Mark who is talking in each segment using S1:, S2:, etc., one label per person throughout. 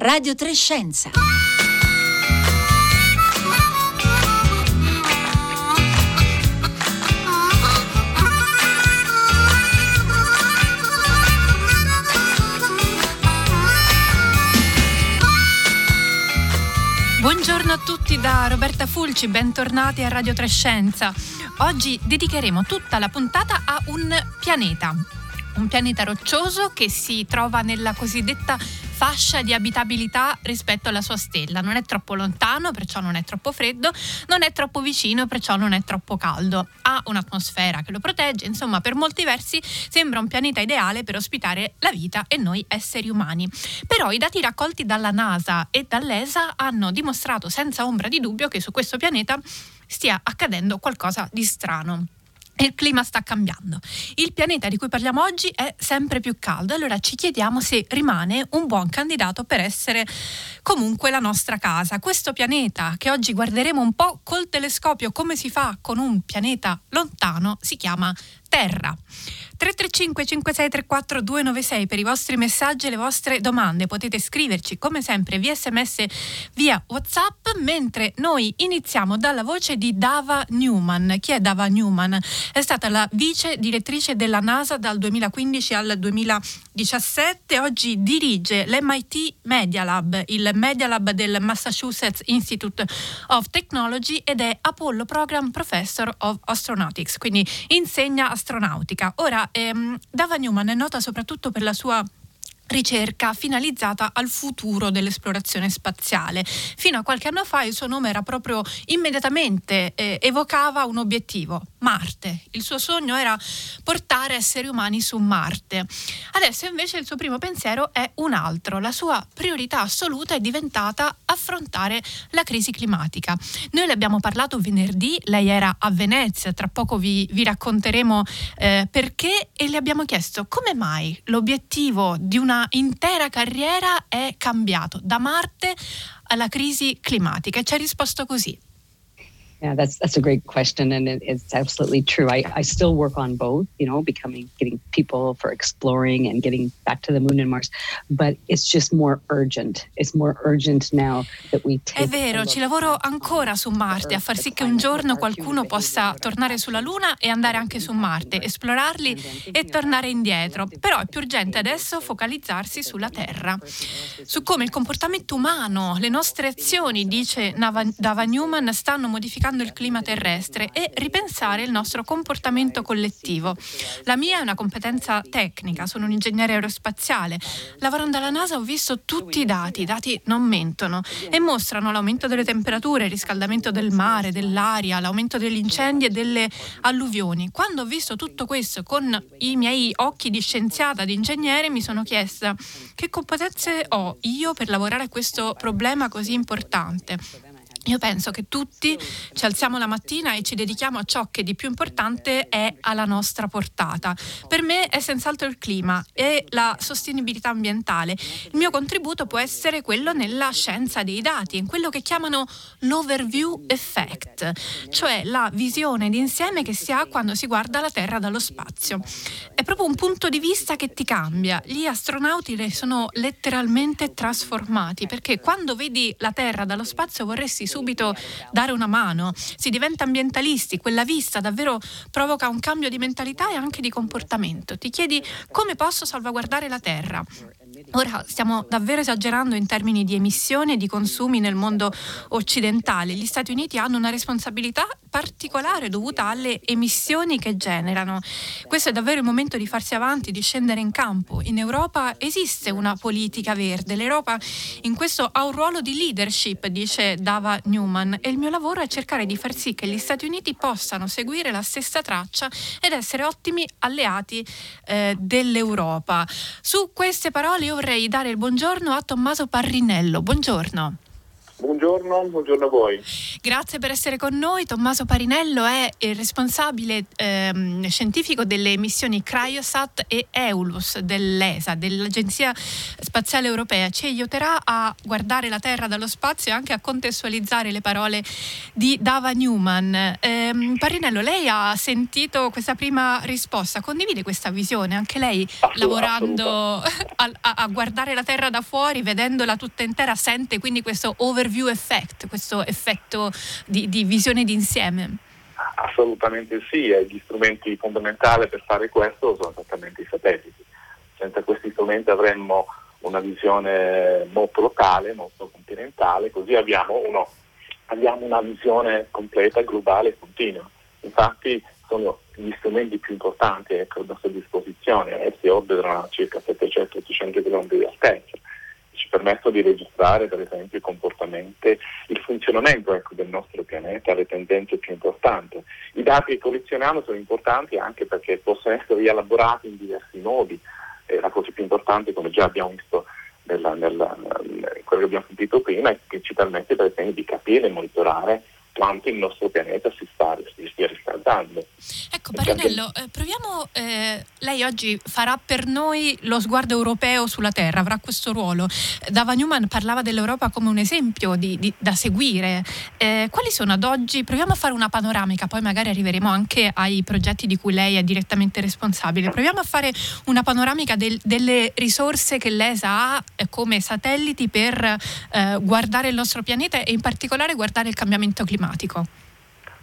S1: Radio Trescenza.
S2: Buongiorno a tutti da Roberta Fulci, bentornati a Radio Trescenza. Oggi dedicheremo tutta la puntata a un pianeta, un pianeta roccioso che si trova nella cosiddetta fascia di abitabilità rispetto alla sua stella. Non è troppo lontano, perciò non è troppo freddo, non è troppo vicino, perciò non è troppo caldo. Ha un'atmosfera che lo protegge, insomma, per molti versi sembra un pianeta ideale per ospitare la vita e noi esseri umani. Però i dati raccolti dalla NASA e dall'ESA hanno dimostrato senza ombra di dubbio che su questo pianeta stia accadendo qualcosa di strano. Il clima sta cambiando. Il pianeta di cui parliamo oggi è sempre più caldo, allora ci chiediamo se rimane un buon candidato per essere comunque la nostra casa. Questo pianeta che oggi guarderemo un po' col telescopio come si fa con un pianeta lontano si chiama Terra. 335 5634 296 per i vostri messaggi e le vostre domande. Potete scriverci come sempre via sms via WhatsApp mentre noi iniziamo dalla voce di Dava Newman. Chi è Dava Newman? È stata la vice direttrice della NASA dal 2015 al 2017. Oggi dirige l'MIT Media Lab, il Media Lab del Massachusetts Institute of Technology ed è Apollo Program Professor of Astronautics, quindi insegna astronautica. Ora ehm, Dava Newman è nota soprattutto per la sua ricerca finalizzata al futuro dell'esplorazione spaziale. Fino a qualche anno fa il suo nome era proprio immediatamente eh, evocava un obiettivo, Marte. Il suo sogno era portare esseri umani su Marte. Adesso invece il suo primo pensiero è un altro, la sua priorità assoluta è diventata affrontare la crisi climatica. Noi le abbiamo parlato venerdì, lei era a Venezia, tra poco vi, vi racconteremo eh, perché e le abbiamo chiesto come mai l'obiettivo di una intera carriera è cambiato da Marte alla crisi climatica e ci ha risposto così.
S3: Yeah, that's that's a great question, and it, it's absolutely true. I, I still work on both, you know, becoming getting people for exploring and getting back to the moon and Mars, but it's just more urgent. It's more urgent now that we take.
S2: È vero, ci lavoro ancora su Marte a far sì che un giorno qualcuno possa tornare sulla Luna e andare anche su Marte, esplorarli e tornare indietro. Però è più urgente adesso focalizzarsi sulla Terra, su come il comportamento umano, le nostre azioni, dice Dava Newman, stanno modificando il clima terrestre e ripensare il nostro comportamento collettivo. La mia è una competenza tecnica, sono un ingegnere aerospaziale. Lavorando alla NASA ho visto tutti i dati, i dati non mentono e mostrano l'aumento delle temperature, il riscaldamento del mare, dell'aria, l'aumento degli incendi e delle alluvioni. Quando ho visto tutto questo con i miei occhi di scienziata, di ingegnere, mi sono chiesta che competenze ho io per lavorare a questo problema così importante. Io penso che tutti ci alziamo la mattina e ci dedichiamo a ciò che di più importante è alla nostra portata. Per me è senz'altro il clima e la sostenibilità ambientale. Il mio contributo può essere quello nella scienza dei dati, in quello che chiamano l'overview effect, cioè la visione d'insieme che si ha quando si guarda la Terra dallo spazio. È proprio un punto di vista che ti cambia. Gli astronauti ne sono letteralmente trasformati perché quando vedi la Terra dallo spazio vorresti dare una mano, si diventa ambientalisti, quella vista davvero provoca un cambio di mentalità e anche di comportamento. Ti chiedi come posso salvaguardare la terra? Ora stiamo davvero esagerando in termini di emissioni e di consumi nel mondo occidentale. Gli Stati Uniti hanno una responsabilità particolare dovuta alle emissioni che generano. Questo è davvero il momento di farsi avanti, di scendere in campo. In Europa esiste una politica verde. L'Europa in questo ha un ruolo di leadership, dice Dava Newman, e il mio lavoro è cercare di far sì che gli Stati Uniti possano seguire la stessa traccia ed essere ottimi alleati eh, dell'Europa. Su queste parole io vorrei dare il buongiorno a Tommaso Parrinello. Buongiorno.
S4: Buongiorno, buongiorno a voi.
S2: Grazie per essere con noi. Tommaso Parinello è il responsabile ehm, scientifico delle missioni Cryosat e Eulus dell'ESA, dell'Agenzia Spaziale Europea. Ci aiuterà a guardare la Terra dallo spazio e anche a contestualizzare le parole di Dava Newman. Ehm, Parinello, lei ha sentito questa prima risposta, condivide questa visione? Anche lei lavorando a, a, guardare la Terra da fuori, vedendola tutta intera, sente quindi questo overview effect, questo effetto di, di visione d'insieme?
S4: Assolutamente sì, e gli strumenti fondamentali per fare questo sono esattamente i satelliti. Senza questi strumenti avremmo una visione molto locale, molto continentale, così abbiamo, uno, abbiamo una visione completa, globale e continua. Infatti sono gli strumenti più importanti ecco, a nostra disposizione, essi orbitano a circa 700-800 km di altezza, ci permettono di registrare per esempio il funzionamento ecco, del nostro pianeta, le tendenze più importanti. I dati che collezioniamo sono importanti anche perché possono essere rielaborati in diversi modi, eh, la cosa più importante come già abbiamo visto nella, nella, quello che abbiamo sentito prima è che ci permette per esempio di capire e monitorare quanto il nostro pianeta si, sta, si stia riscaldando.
S2: Ecco Baronello, eh, proviamo, eh, lei oggi farà per noi lo sguardo europeo sulla Terra, avrà questo ruolo. Dava Newman parlava dell'Europa come un esempio di, di, da seguire. Eh, quali sono ad oggi, proviamo a fare una panoramica, poi magari arriveremo anche ai progetti di cui lei è direttamente responsabile. Proviamo a fare una panoramica del, delle risorse che l'ESA ha eh, come satelliti per eh, guardare il nostro pianeta e in particolare guardare il cambiamento climatico climatico?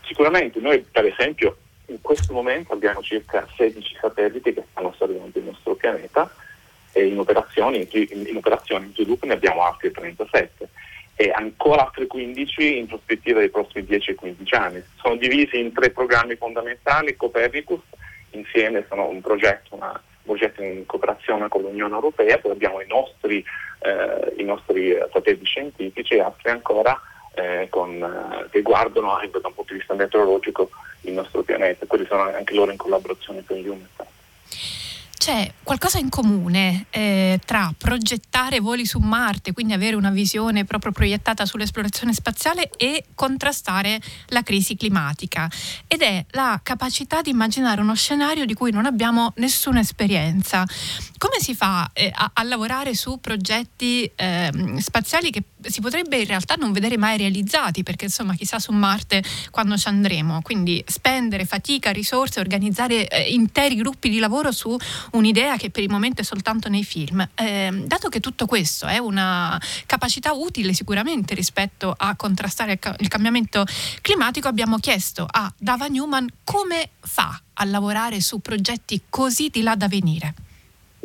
S4: Sicuramente, noi per esempio in questo momento abbiamo circa 16 satelliti che stanno osservando il nostro pianeta e in operazioni, in operazioni in sviluppo ne abbiamo altri 37 e ancora altri 15 in prospettiva dei prossimi 10-15 anni. Sono divisi in tre programmi fondamentali, Copernicus, insieme sono un progetto, una, un progetto in cooperazione con l'Unione Europea, poi abbiamo i nostri, eh, i nostri satelliti scientifici e altri ancora eh, con, eh, che guardano anche da un punto di vista meteorologico il nostro pianeta, quelli sono anche loro in collaborazione con gli UNESCO
S2: c'è qualcosa in comune eh, tra progettare voli su Marte, quindi avere una visione proprio proiettata sull'esplorazione spaziale e contrastare la crisi climatica. Ed è la capacità di immaginare uno scenario di cui non abbiamo nessuna esperienza. Come si fa eh, a, a, lavorare su progetti eh, spaziali che si potrebbe in realtà non vedere mai realizzati perché insomma chissà su Marte quando ci andremo, quindi spendere fatica, risorse, organizzare eh, interi gruppi di lavoro su un'idea che per il momento è soltanto nei film. Eh, dato che tutto questo è una capacità utile sicuramente rispetto a contrastare il cambiamento climatico, abbiamo chiesto a Dava Newman come fa a lavorare su progetti così di là da venire.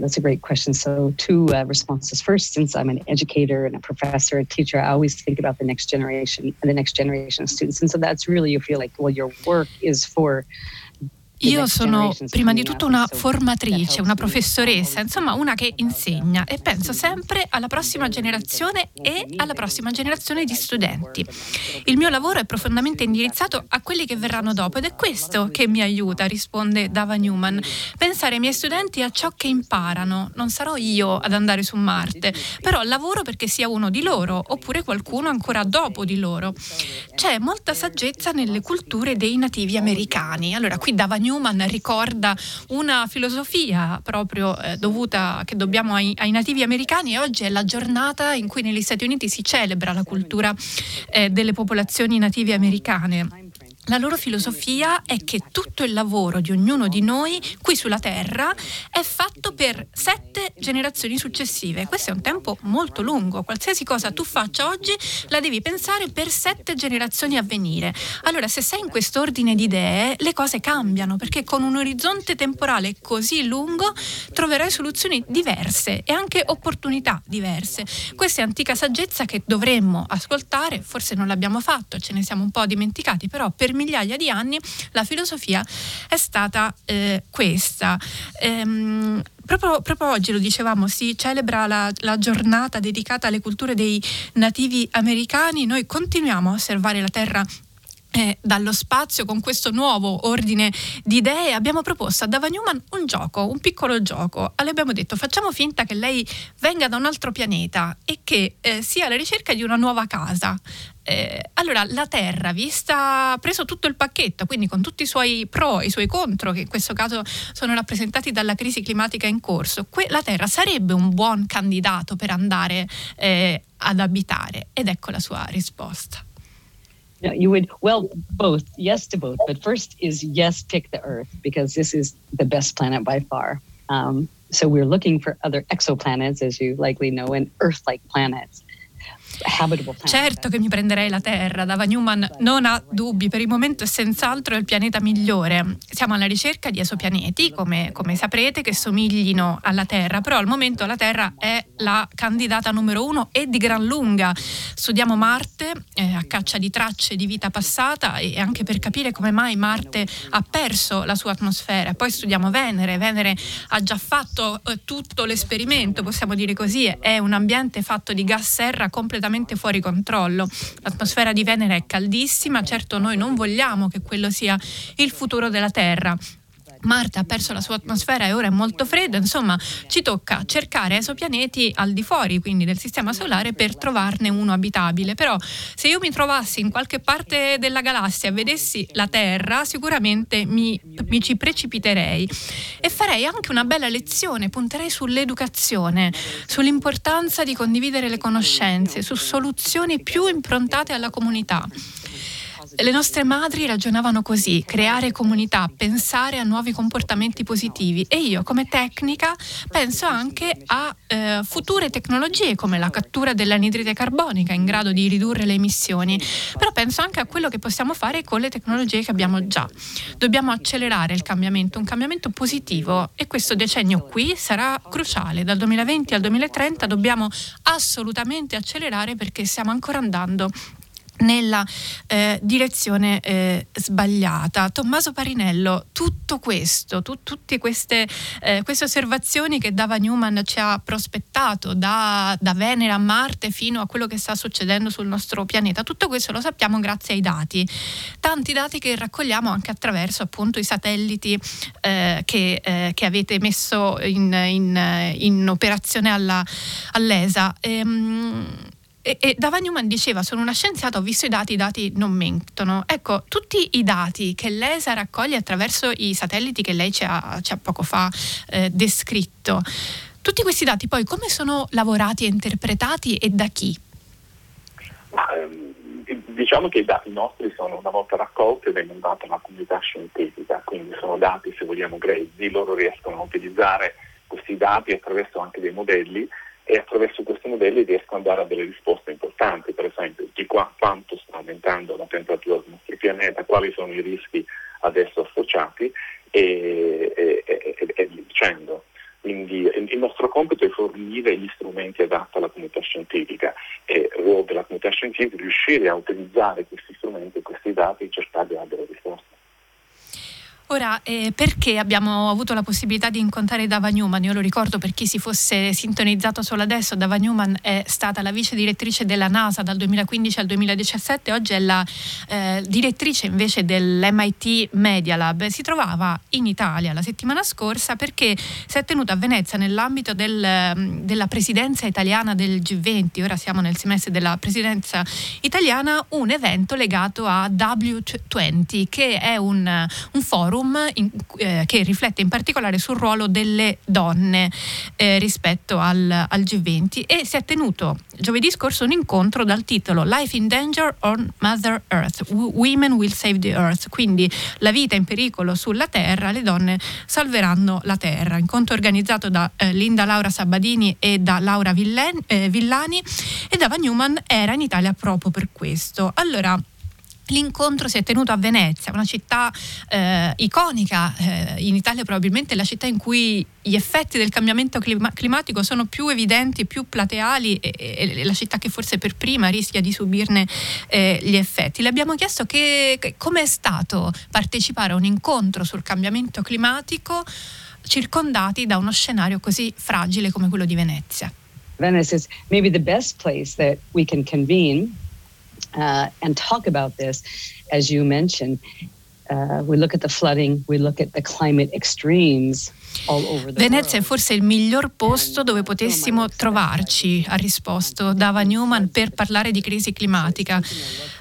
S3: That's a great question. So, two uh, responses. First, since I'm an educator and a professor, a teacher, I always think about the next generation and the next generation of students. And so that's really, you feel like, well, your work is for
S2: Io sono prima di tutto una formatrice, una professoressa, insomma una che insegna e penso sempre alla prossima generazione e alla prossima generazione di studenti. Il mio lavoro è profondamente indirizzato a quelli che verranno dopo ed è questo che mi aiuta, risponde Dava Newman. Pensare ai miei studenti a ciò che imparano. Non sarò io ad andare su Marte, però lavoro perché sia uno di loro oppure qualcuno ancora dopo di loro. C'è molta saggezza nelle culture dei nativi americani. Allora qui Dava Newman Newman ricorda una filosofia proprio eh, dovuta che dobbiamo ai, ai, nativi americani e oggi è la giornata in cui negli Stati Uniti si celebra la cultura eh, delle popolazioni nativi americane. La loro filosofia è che tutto il lavoro di ognuno di noi qui sulla Terra è fatto per sette generazioni successive. Questo è un tempo molto lungo. Qualsiasi cosa tu faccia oggi la devi pensare per sette generazioni a venire. Allora, se sei in quest'ordine di idee, le cose cambiano perché con un orizzonte temporale così lungo troverai soluzioni diverse e anche opportunità diverse. Questa è antica saggezza che dovremmo ascoltare, forse non l'abbiamo fatto, ce ne siamo un po' dimenticati, però per migliaia di anni la filosofia è stata eh, questa. Ehm, Proprio, proprio, oggi lo dicevamo, si celebra la, la, giornata dedicata alle culture dei nativi americani, noi continuiamo a osservare la terra eh, dallo spazio con questo nuovo ordine di idee abbiamo proposto a Dava Newman un gioco, un piccolo gioco. Le abbiamo detto facciamo finta che lei venga da un altro pianeta e che eh, sia alla ricerca di una nuova casa. Eh, allora la Terra, vista preso tutto il pacchetto, quindi con tutti i suoi pro e i suoi contro, che in questo caso sono rappresentati dalla crisi climatica in corso, que- la Terra sarebbe un buon candidato per andare eh, ad abitare? Ed ecco la sua risposta.
S3: No, you would well both yes to both, but first is yes, pick the Earth because this is the best planet by far. Um, so we're looking for other exoplanets, as you likely know, and Earth-like planets.
S2: Certo che mi prenderei la Terra, Dava Newman non ha dubbi, per il momento è senz'altro il pianeta migliore. Siamo alla ricerca di esopianeti, come, come saprete, che somiglino alla Terra, però al momento la Terra è la candidata numero uno e di gran lunga. Studiamo Marte eh, a caccia di tracce di vita passata e anche per capire come mai Marte ha perso la sua atmosfera. Poi studiamo Venere, Venere ha già fatto eh, tutto l'esperimento, possiamo dire così, è un ambiente fatto di gas serra completamente fuori controllo. L'atmosfera di Venere è caldissima, certo noi non vogliamo che quello sia il futuro della Terra. Marte ha perso la sua atmosfera e ora è molto freddo, insomma ci tocca cercare esopianeti al di fuori quindi del sistema solare per trovarne uno abitabile, però se io mi trovassi in qualche parte della galassia e vedessi la Terra sicuramente mi, mi ci precipiterei. E farei anche una bella lezione, punterei sull'educazione, sull'importanza di condividere le conoscenze, su soluzioni più improntate alla comunità. Le nostre madri ragionavano così, creare comunità, pensare a nuovi comportamenti positivi e io come tecnica penso anche a eh, future tecnologie come la cattura dell'anidride carbonica in grado di ridurre le emissioni, però penso anche a quello che possiamo fare con le tecnologie che abbiamo già. Dobbiamo accelerare il cambiamento, un cambiamento positivo e questo decennio qui sarà cruciale. Dal 2020 al 2030 dobbiamo assolutamente accelerare perché stiamo ancora andando nella eh, direzione eh, sbagliata. Tommaso Parinello, tutto questo, tu, tutte queste, eh, queste, osservazioni che Dava Newman ci ha prospettato da, da, Venere a Marte fino a quello che sta succedendo sul nostro pianeta, tutto questo lo sappiamo grazie ai dati, tanti dati che raccogliamo anche attraverso appunto i satelliti eh, che, eh, che, avete messo in, in, in operazione alla, all'ESA. Ehm, e, e Dava Newman diceva: Sono una scienziata, ho visto i dati, i dati non mentono. Ecco, tutti i dati che l'ESA raccoglie attraverso i satelliti che lei ci ha, ci ha poco fa eh, descritto, tutti questi dati poi come sono lavorati e interpretati e da chi?
S4: Ma, ehm, diciamo che i dati nostri sono una volta raccolti vengono dati alla comunità scientifica, quindi sono dati, se vogliamo, grezzi, loro riescono a utilizzare questi dati attraverso anche dei modelli e attraverso questi modelli riescono a dare delle risposte importanti, per esempio di qua, quanto sta aumentando la temperatura del nostro pianeta, quali sono i rischi adesso associati e, e, e, e dicendo. Quindi il nostro compito è fornire gli strumenti adatti alla comunità scientifica e il ruolo della comunità scientifica è riuscire a utilizzare questi strumenti questi dati e cercare di dare risposte.
S2: Ora, eh, perché abbiamo avuto la possibilità di incontrare Dava Newman? Io lo ricordo per chi si fosse sintonizzato solo adesso, Dava Newman è stata la vice direttrice della NASA dal 2015 al 2017, oggi è la eh, direttrice invece dell'MIT Media Lab. Si trovava in Italia la settimana scorsa perché si è tenuta a Venezia nell'ambito del, della presidenza italiana del G20, ora siamo nel semestre della presidenza italiana, un evento legato a W20, che è un, un forum forum in, eh, che riflette in particolare sul ruolo delle donne eh, rispetto al, al, G20 e si è tenuto giovedì scorso un incontro dal titolo Life in Danger on Mother Earth, Women Will Save the Earth, quindi la vita in pericolo sulla Terra, le donne salveranno la Terra. Incontro organizzato da eh, Linda Laura Sabadini e da Laura Villen, eh, Villani e Dava Newman era in Italia proprio per questo. Allora, L'incontro si è tenuto a Venezia, una città eh, iconica, eh, in Italia probabilmente la città in cui gli effetti del cambiamento clima- climatico sono più evidenti, più plateali e, e, la città che forse per prima rischia di subirne eh, gli effetti. Le abbiamo chiesto che, che come è stato partecipare a un incontro sul cambiamento climatico circondati da uno scenario così fragile come quello di Venezia.
S3: Venice is maybe the best place that we can convene uh, and talk about this, as you mentioned. Uh, we look at the flooding, we look at the climate extremes.
S2: Venezia è forse il miglior posto dove potessimo trovarci, ha risposto Dava Newman per parlare di crisi climatica.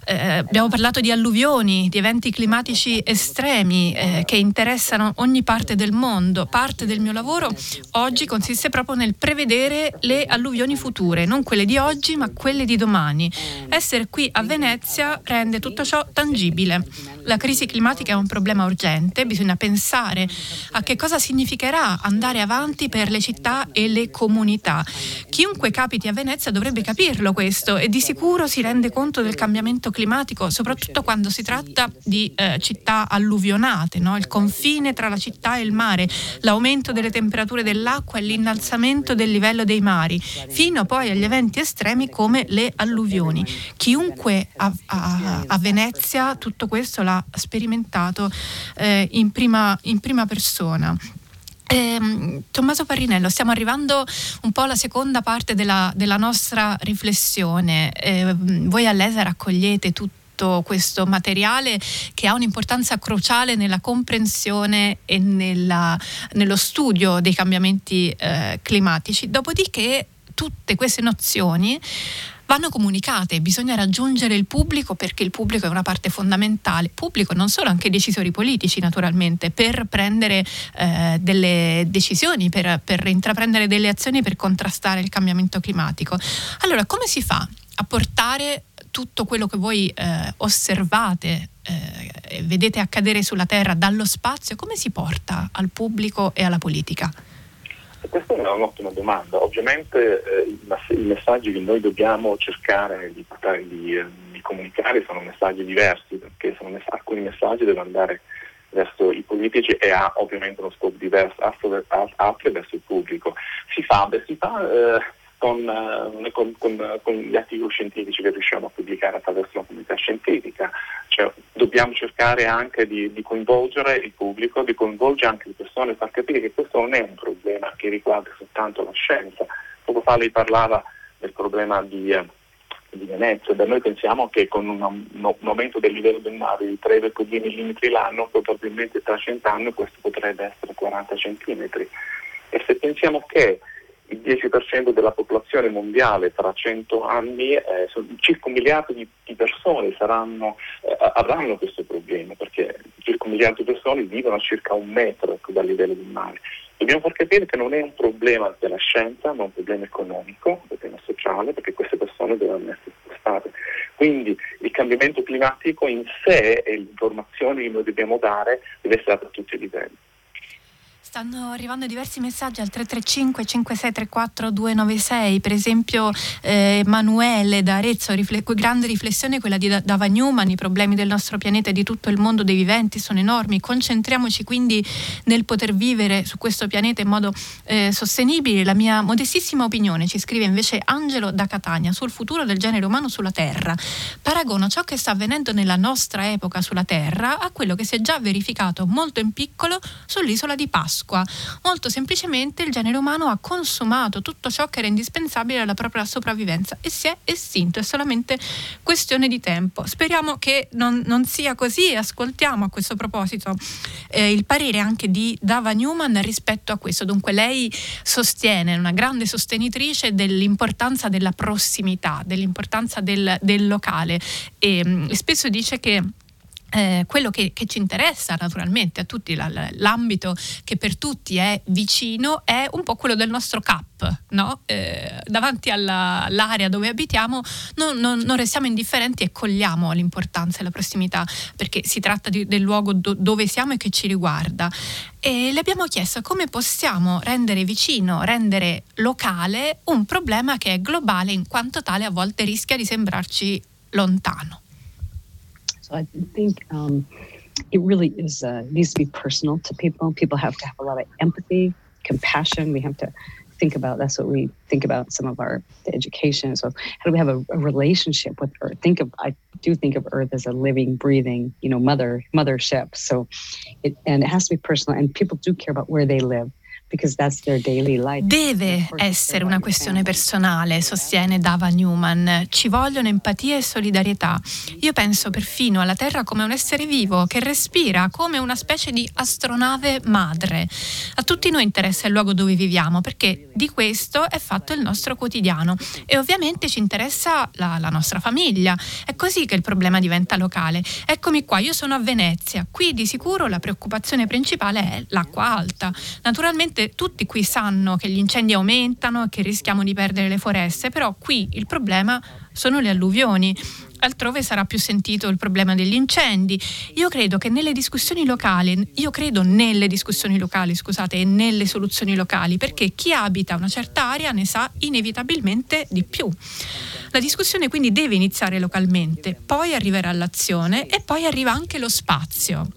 S2: Eh, abbiamo parlato di alluvioni, di eventi climatici estremi eh, che interessano ogni parte del mondo. Parte del mio lavoro oggi consiste proprio nel prevedere le alluvioni future, non quelle di oggi ma quelle di domani. Essere qui a Venezia rende tutto ciò tangibile. La crisi climatica è un problema urgente, bisogna pensare a che cosa significa significherà andare avanti per le città e le comunità. Chiunque capiti a Venezia dovrebbe capirlo questo e di sicuro si rende conto del cambiamento climatico, soprattutto quando si tratta di eh, città alluvionate, no? il confine tra la città e il mare, l'aumento delle temperature dell'acqua e l'innalzamento del livello dei mari, fino poi agli eventi estremi come le alluvioni. Chiunque a, a, a Venezia tutto questo l'ha sperimentato eh, in, prima, in prima persona. Eh, Tommaso Parrinello, stiamo arrivando un po' alla seconda parte della, della nostra riflessione. Eh, voi all'ESA raccogliete tutto questo materiale che ha un'importanza cruciale nella comprensione e nella, nello studio dei cambiamenti eh, climatici. Dopodiché tutte queste nozioni vanno comunicate, bisogna raggiungere il pubblico perché il pubblico è una parte fondamentale, pubblico non solo anche decisori politici naturalmente, per prendere eh, delle decisioni, per, per intraprendere delle azioni per contrastare il cambiamento climatico. Allora, come si fa a portare tutto quello che voi eh, osservate eh, vedete accadere sulla Terra dallo spazio, come si porta al pubblico e alla politica?
S4: Questa è un'ottima domanda. Ovviamente eh, i, messaggi che noi dobbiamo cercare di, di, eh, di comunicare sono messaggi diversi, perché mess- alcuni messaggi devono andare verso i politici e ha ovviamente uno scopo diverso, altri verso il pubblico. Si fa, beh, si fa eh, con, uh, con, con, con, gli articoli scientifici che riusciamo a pubblicare attraverso la comunità scientifica. Cercare anche di, di, coinvolgere il pubblico, di coinvolgere anche le persone, far capire che questo non è un problema che riguarda soltanto la scienza. Poco fa lei parlava del problema di, eh, di Venezia, da noi pensiamo che con un, un, aumento del livello del mare di 3,2 mm l'anno, probabilmente tra 100 anni questo potrebbe essere 40 cm. E se pensiamo che il 10% della popolazione mondiale tra 100 anni, eh, circa un miliardo di, di persone saranno, eh, avranno questo problema, perché circa un miliardo di persone vivono a circa un metro dal livello del mare. Dobbiamo far capire che non è un problema della scienza, ma un problema economico, un problema sociale, perché queste persone devono essere spostate. Quindi il cambiamento climatico in sé e l'informazione che noi dobbiamo dare deve essere data a tutti i livelli.
S2: Stanno arrivando diversi messaggi al 335 5634 296, per esempio eh, Emanuele da Arezzo, rifle- grande riflessione quella di Dava Newman, i problemi del nostro pianeta e di tutto il mondo dei viventi sono enormi, concentriamoci quindi nel poter vivere su questo pianeta in modo eh, sostenibile. La mia modestissima opinione, ci scrive invece Angelo da Catania, sul futuro del genere umano sulla Terra. Paragono ciò che sta avvenendo nella nostra epoca sulla Terra a quello che si è già verificato molto in piccolo sull'isola di Pasqua Pasqua. Molto semplicemente il genere umano ha consumato tutto ciò che era indispensabile alla propria sopravvivenza e si è estinto, è solamente questione di tempo. Speriamo che non, non sia così e ascoltiamo a questo proposito eh, il parere anche di Dava Newman rispetto a questo. Dunque lei sostiene, una grande sostenitrice dell'importanza della prossimità, dell'importanza del, del locale e, e mm, spesso dice che eh, quello che, che, ci interessa naturalmente a tutti, la, l'ambito che per tutti è vicino, è un po' quello del nostro CAP. No? Eh, davanti alla, all'area dove abitiamo non, non, non, restiamo indifferenti e cogliamo l'importanza e la prossimità, perché si tratta di, del luogo do, dove siamo e che ci riguarda. E le abbiamo chiesto come possiamo rendere vicino, rendere locale un problema che è globale, in quanto tale a volte rischia di sembrarci lontano.
S3: So I think um, it really is uh, needs to be personal to people. People have to have a lot of empathy, compassion. We have to think about that's what we think about some of our education. So how do we have a, a relationship with Earth? Think of I do think of Earth as a living, breathing, you know, mother mothership. So it and it has to be personal, and people do care about where they live.
S2: Deve essere una questione personale, sostiene Dava Newman. Ci vogliono empatia e solidarietà. Io penso perfino alla Terra come un essere vivo che respira come una specie di astronave madre. A tutti noi interessa il luogo dove viviamo perché di questo è fatto il nostro quotidiano e ovviamente ci interessa la, la nostra famiglia. È così che il problema diventa locale. Eccomi qua, io sono a Venezia. Qui di sicuro la preoccupazione principale è l'acqua alta. Naturalmente Naturalmente tutti qui sanno che gli incendi aumentano e che rischiamo di perdere le foreste, però qui il problema sono le alluvioni altrove sarà più sentito il problema degli incendi. Io credo che nelle discussioni locali, io credo nelle discussioni locali, scusate, e nelle soluzioni locali, perché chi abita una certa area ne sa inevitabilmente di più. La discussione quindi deve iniziare localmente, poi arriverà l'azione e poi arriva anche lo spazio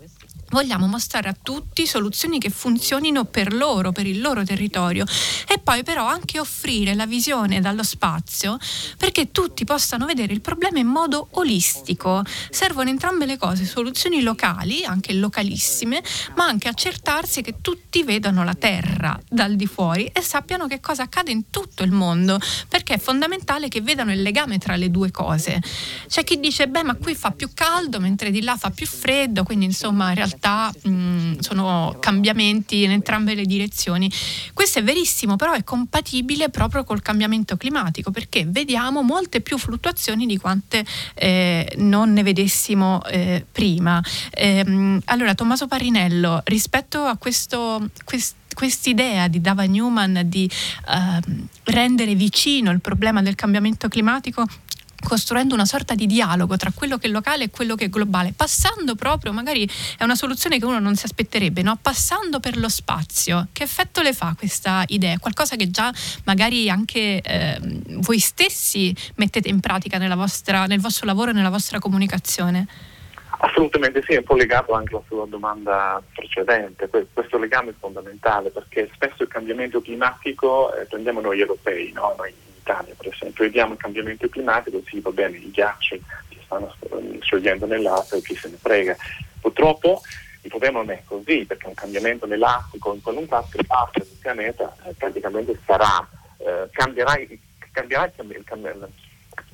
S2: vogliamo mostrare a tutti soluzioni che funzionino per loro, per il loro territorio e poi però anche offrire la visione dallo spazio perché tutti possano vedere il problema in modo olistico. Servono entrambe le cose, soluzioni locali, anche localissime, ma anche accertarsi che tutti vedano la Terra dal di fuori e sappiano che cosa accade in tutto il mondo, perché è fondamentale che vedano il legame tra le due cose. C'è chi dice, beh, ma qui fa più caldo, mentre di là fa più freddo, quindi insomma in realtà realtà mh, sono cambiamenti in entrambe le direzioni. Questo è verissimo, però è compatibile proprio col cambiamento climatico perché vediamo molte più fluttuazioni di quante eh, non ne vedessimo eh, prima. Eh, allora, Tommaso Parinello, rispetto a questo, questo quest'idea di Dava Newman di uh, rendere vicino il problema del cambiamento climatico costruendo una sorta di dialogo tra quello che è locale e quello che è globale, passando proprio, magari è una soluzione che uno non si aspetterebbe, no? passando per lo spazio. Che effetto le fa questa idea? Qualcosa che già magari anche eh, voi stessi mettete in pratica vostra, nel vostro lavoro e nella vostra comunicazione?
S4: Assolutamente sì, è un po' legato anche alla sua domanda precedente. Questo legame è fondamentale perché spesso il cambiamento climatico eh, prendiamo noi europei, no? noi Italia per esempio, vediamo il cambiamento climatico, sì va bene, i ghiacci si stanno sciogliendo nell'acqua e chi se ne frega. Purtroppo il problema non è così, perché un cambiamento nell'Artico, in qualunque altra parte del pianeta, eh, praticamente sarà, eh, cambierà, cambierà il, il,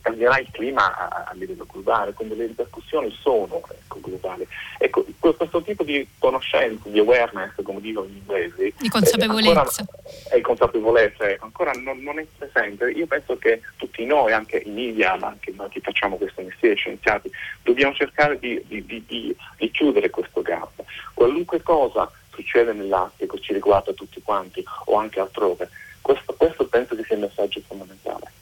S4: cambierà il clima a, a, livello globale, quindi le ripercussioni sono ecco, globali. Ecco, questo tipo di conoscenza, di awareness, come dicono gli inglesi,
S2: di consapevolezza,
S4: è eh, consapevolezza ecco, ancora non, non, è presente. Io penso che tutti noi, anche i media, ma anche noi che facciamo questo mestiere, scienziati, dobbiamo cercare di, di, di, di chiudere questo gap. Qualunque cosa succede nell'Artico ci riguarda tutti quanti o anche altrove. Questo, questo penso che sia il messaggio fondamentale.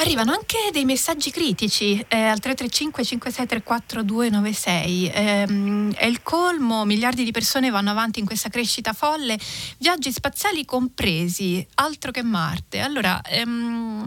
S2: Arrivano anche dei messaggi critici eh, al 335 5634 296. Eh, è il colmo, miliardi di persone vanno avanti in questa crescita folle, viaggi spaziali compresi, altro che Marte. Allora, ehm,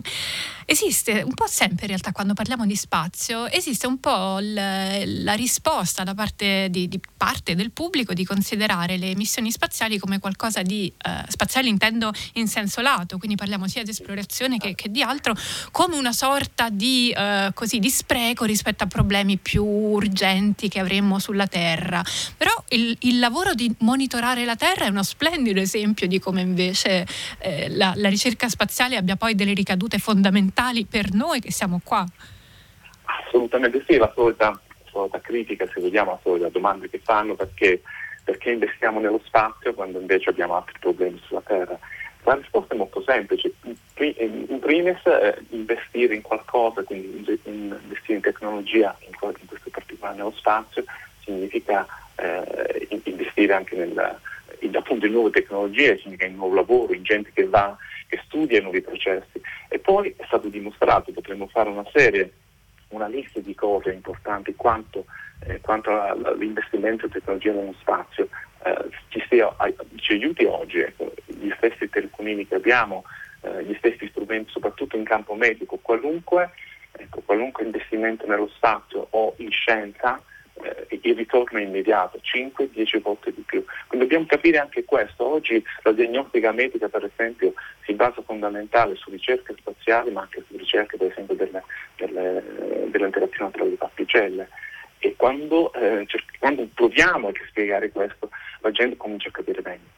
S2: esiste un po' sempre in realtà quando parliamo di spazio, esiste un po' l- la risposta da parte, di, di parte, del pubblico di considerare le missioni spaziali come qualcosa di eh, spaziali intendo in senso lato, quindi parliamo sia di esplorazione che, che di altro, come una sorta di, eh, così, di spreco rispetto a problemi più urgenti che avremmo sulla Terra. Però il, il lavoro di monitorare la Terra è uno splendido esempio di come invece eh, la, la ricerca spaziale abbia poi delle ricadute fondamentali fondamentali per noi che siamo qua.
S4: Assolutamente sì, la solita, solita critica, se vogliamo, la solita domanda che fanno perché, perché investiamo nello spazio quando invece abbiamo altri problemi sulla Terra. La risposta è molto semplice. In primis eh, investire in qualcosa, quindi investire in tecnologia, in, questo particolare nello spazio, significa eh, investire anche nel, in, appunto, in nuove tecnologie, significa in nuovo lavoro, in gente che va che studia i nuovi processi. E poi è stato dimostrato, potremmo fare una serie, una lista di cose importanti quanto, eh, quanto all'investimento in tecnologia nello spazio eh, ci, stia, ci, aiuti oggi. Ecco, gli stessi telefonini che abbiamo, eh, gli stessi strumenti, soprattutto in campo medico, qualunque, ecco, qualunque investimento nello spazio o in scienza eh, il ritorno è immediato, 5-10 volte di più. Quindi dobbiamo capire anche questo. Oggi la diagnostica medica, per esempio, si basa fondamentale su ricerche spaziali, ma anche su ricerche, per esempio, delle, delle, dell'interazione tra le particelle. E quando, eh, quando proviamo a spiegare questo, la gente comincia a capire meglio.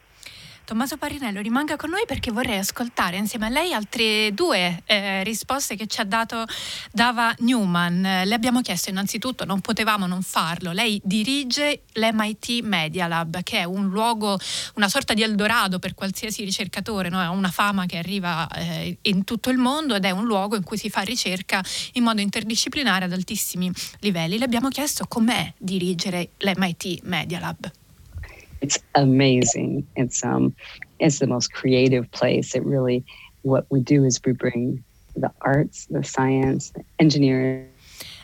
S2: Tommaso Parinello rimanga con noi perché vorrei ascoltare insieme a lei altre due eh, risposte che ci ha dato Dava Newman. Le abbiamo chiesto innanzitutto, non potevamo non farlo, lei dirige l'MIT Media Lab che è un luogo, una sorta di Eldorado per qualsiasi ricercatore, no? ha una fama che arriva eh, in tutto il mondo ed è un luogo in cui si fa ricerca in modo interdisciplinare ad altissimi livelli. Le abbiamo chiesto com'è dirigere l'MIT Media Lab.
S3: It's amazing. It's um, it's the most creative place. It really, what we do is we bring the arts, the science, the engineering.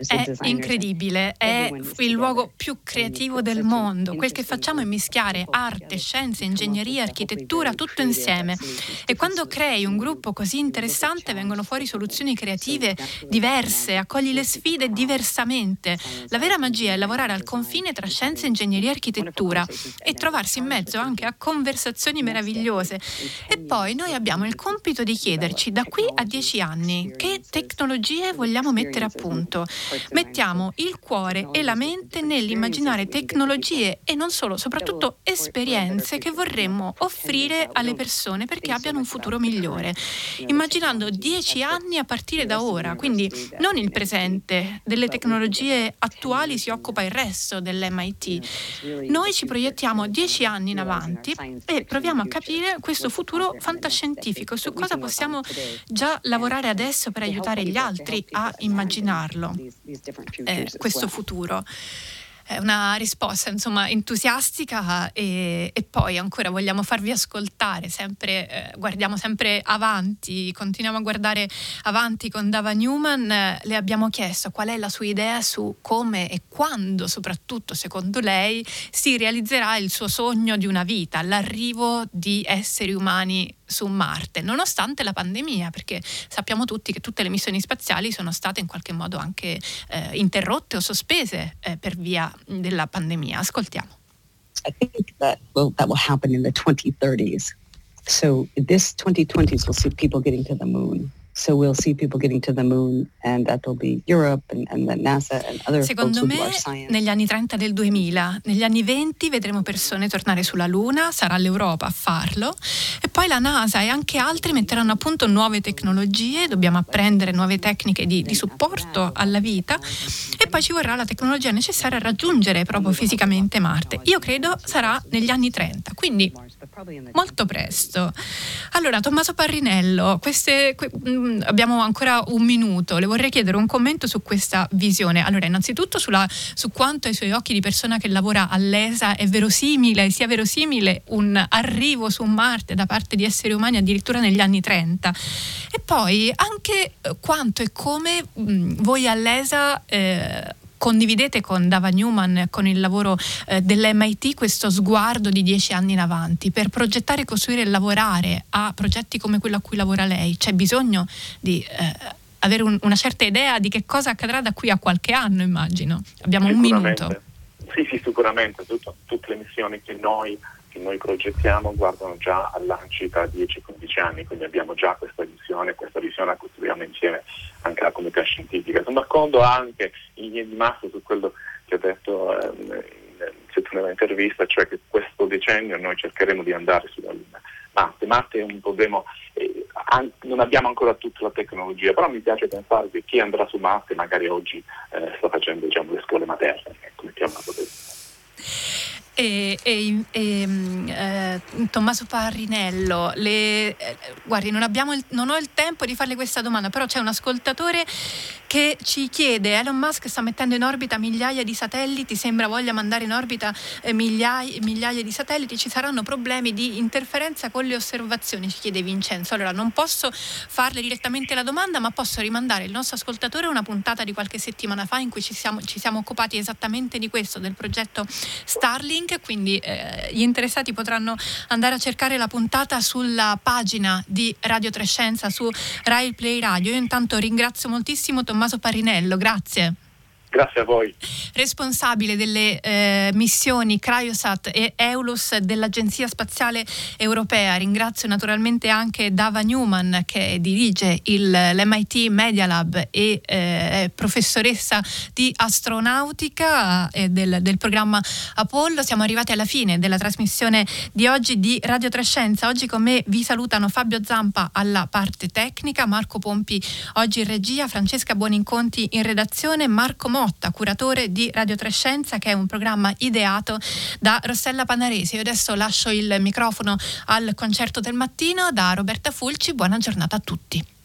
S2: È incredibile, è il luogo più creativo del mondo. Quel che facciamo è mischiare arte, scienze, ingegneria, architettura, tutto insieme. E quando crei un gruppo così interessante vengono fuori soluzioni creative diverse, accogli le sfide diversamente. La vera magia è lavorare al confine tra scienze, ingegneria e architettura e trovarsi in mezzo anche a conversazioni meravigliose. E poi noi abbiamo il compito di chiederci da qui a dieci anni che tecnologie vogliamo mettere a punto mettiamo il cuore e la mente nell'immaginare tecnologie e non solo, soprattutto esperienze che vorremmo offrire alle persone perché abbiano un futuro migliore, immaginando dieci anni a partire da ora, quindi non il presente, delle tecnologie attuali si occupa il resto dell'MIT. Noi ci proiettiamo dieci anni in avanti e proviamo a capire questo futuro fantascientifico, su cosa possiamo già lavorare adesso per aiutare gli altri a immaginarlo eh, questo futuro. Una risposta insomma entusiastica e, e, poi ancora vogliamo farvi ascoltare, sempre, eh, guardiamo sempre avanti, continuiamo a guardare avanti con Dava Newman, eh, le abbiamo chiesto qual è la sua idea su come e quando soprattutto secondo lei si realizzerà il suo sogno di una vita, l'arrivo di esseri umani su Marte, nonostante la pandemia, perché sappiamo tutti che tutte le missioni spaziali sono state in qualche modo anche eh, interrotte o sospese eh, per via della pandemia. Ascoltiamo.
S3: I think that will, that will happen in the 2030s. So this 2020s we'll see people getting to the moon. So we'll see people getting to the moon and that'll be Europe and, and then NASA and other
S2: Secondo me negli anni 30 del 2000, negli anni 20 vedremo persone tornare sulla Luna, sarà l'Europa a farlo. E poi la NASA e anche altri metteranno a punto nuove tecnologie, dobbiamo apprendere nuove tecniche di, di supporto alla vita. E poi ci vorrà la tecnologia necessaria a raggiungere proprio fisicamente Marte. Io credo sarà negli anni 30, quindi molto presto. Allora, Tommaso Parrinello, queste, que, mh, abbiamo ancora un minuto, le vorrei chiedere un commento su questa visione. Allora, innanzitutto sulla, su quanto ai suoi occhi di persona che lavora all'ESA è verosimile, sia verosimile un arrivo su Marte da parte di esseri umani addirittura negli anni 30. E poi anche eh, quanto e come mh, voi all'ESA eh, condividete con Dava Newman, con il lavoro eh, dell'MIT, questo sguardo di dieci anni in avanti per progettare, costruire e lavorare a progetti come quello a cui lavora lei? C'è bisogno di eh, avere un, una certa idea di che cosa accadrà da qui a qualche anno, immagino. Abbiamo un minuto.
S4: Sì, sì, sicuramente. Tutto, tutte le missioni che noi che noi progettiamo guardano già a lanci tra 10 e 15 anni, quindi abbiamo già questa visione, questa visione la costruiamo insieme anche alla comunità scientifica. Sono d'accordo anche in linea di massa su quello che ha detto ehm, in intervista, cioè che questo decennio noi cercheremo di andare sulla Luna. Marte, Marte è un problema, eh, an- non abbiamo ancora tutta la tecnologia, però mi piace pensare che chi andrà su Marte magari oggi eh, sta facendo diciamo, le scuole materne, ecco, mettiamola così.
S2: E, e, e mm, eh, Tommaso Parrinello, le, eh, guardi, non, il, non, ho il tempo di farle questa domanda, però c'è un ascoltatore che ci chiede, Elon Musk sta mettendo in orbita migliaia di satelliti, sembra voglia mandare in orbita eh, migliaia, migliaia, di satelliti, ci saranno problemi di interferenza con le osservazioni, ci chiede Vincenzo. Allora, non posso farle direttamente la domanda, ma posso rimandare il nostro ascoltatore una puntata di qualche settimana fa in cui ci siamo, ci siamo occupati esattamente di questo, del progetto Starlink link, quindi eh, gli interessati potranno andare a cercare la puntata sulla pagina di Radio Trescenza su Rai Play Radio. Io intanto ringrazio moltissimo Tommaso Parinello, grazie.
S4: Grazie a voi.
S2: Responsabile delle eh, missioni Cryosat e Eulus dell'Agenzia Spaziale Europea. Ringrazio naturalmente anche Dava Newman che dirige il, l'MIT Media Lab e eh, professoressa di astronautica eh, del, del, programma Apollo. Siamo arrivati alla fine della trasmissione di oggi di Radio Trescenza. Oggi con me vi salutano Fabio Zampa alla parte tecnica, Marco Pompi oggi in regia, Francesca Buoninconti in redazione, Marco Mo Motta, curatore di Radio Trescenza, che è un programma ideato da Rossella Panaresi. Io adesso lascio il microfono al concerto del mattino da Roberta Fulci. Buona giornata a tutti.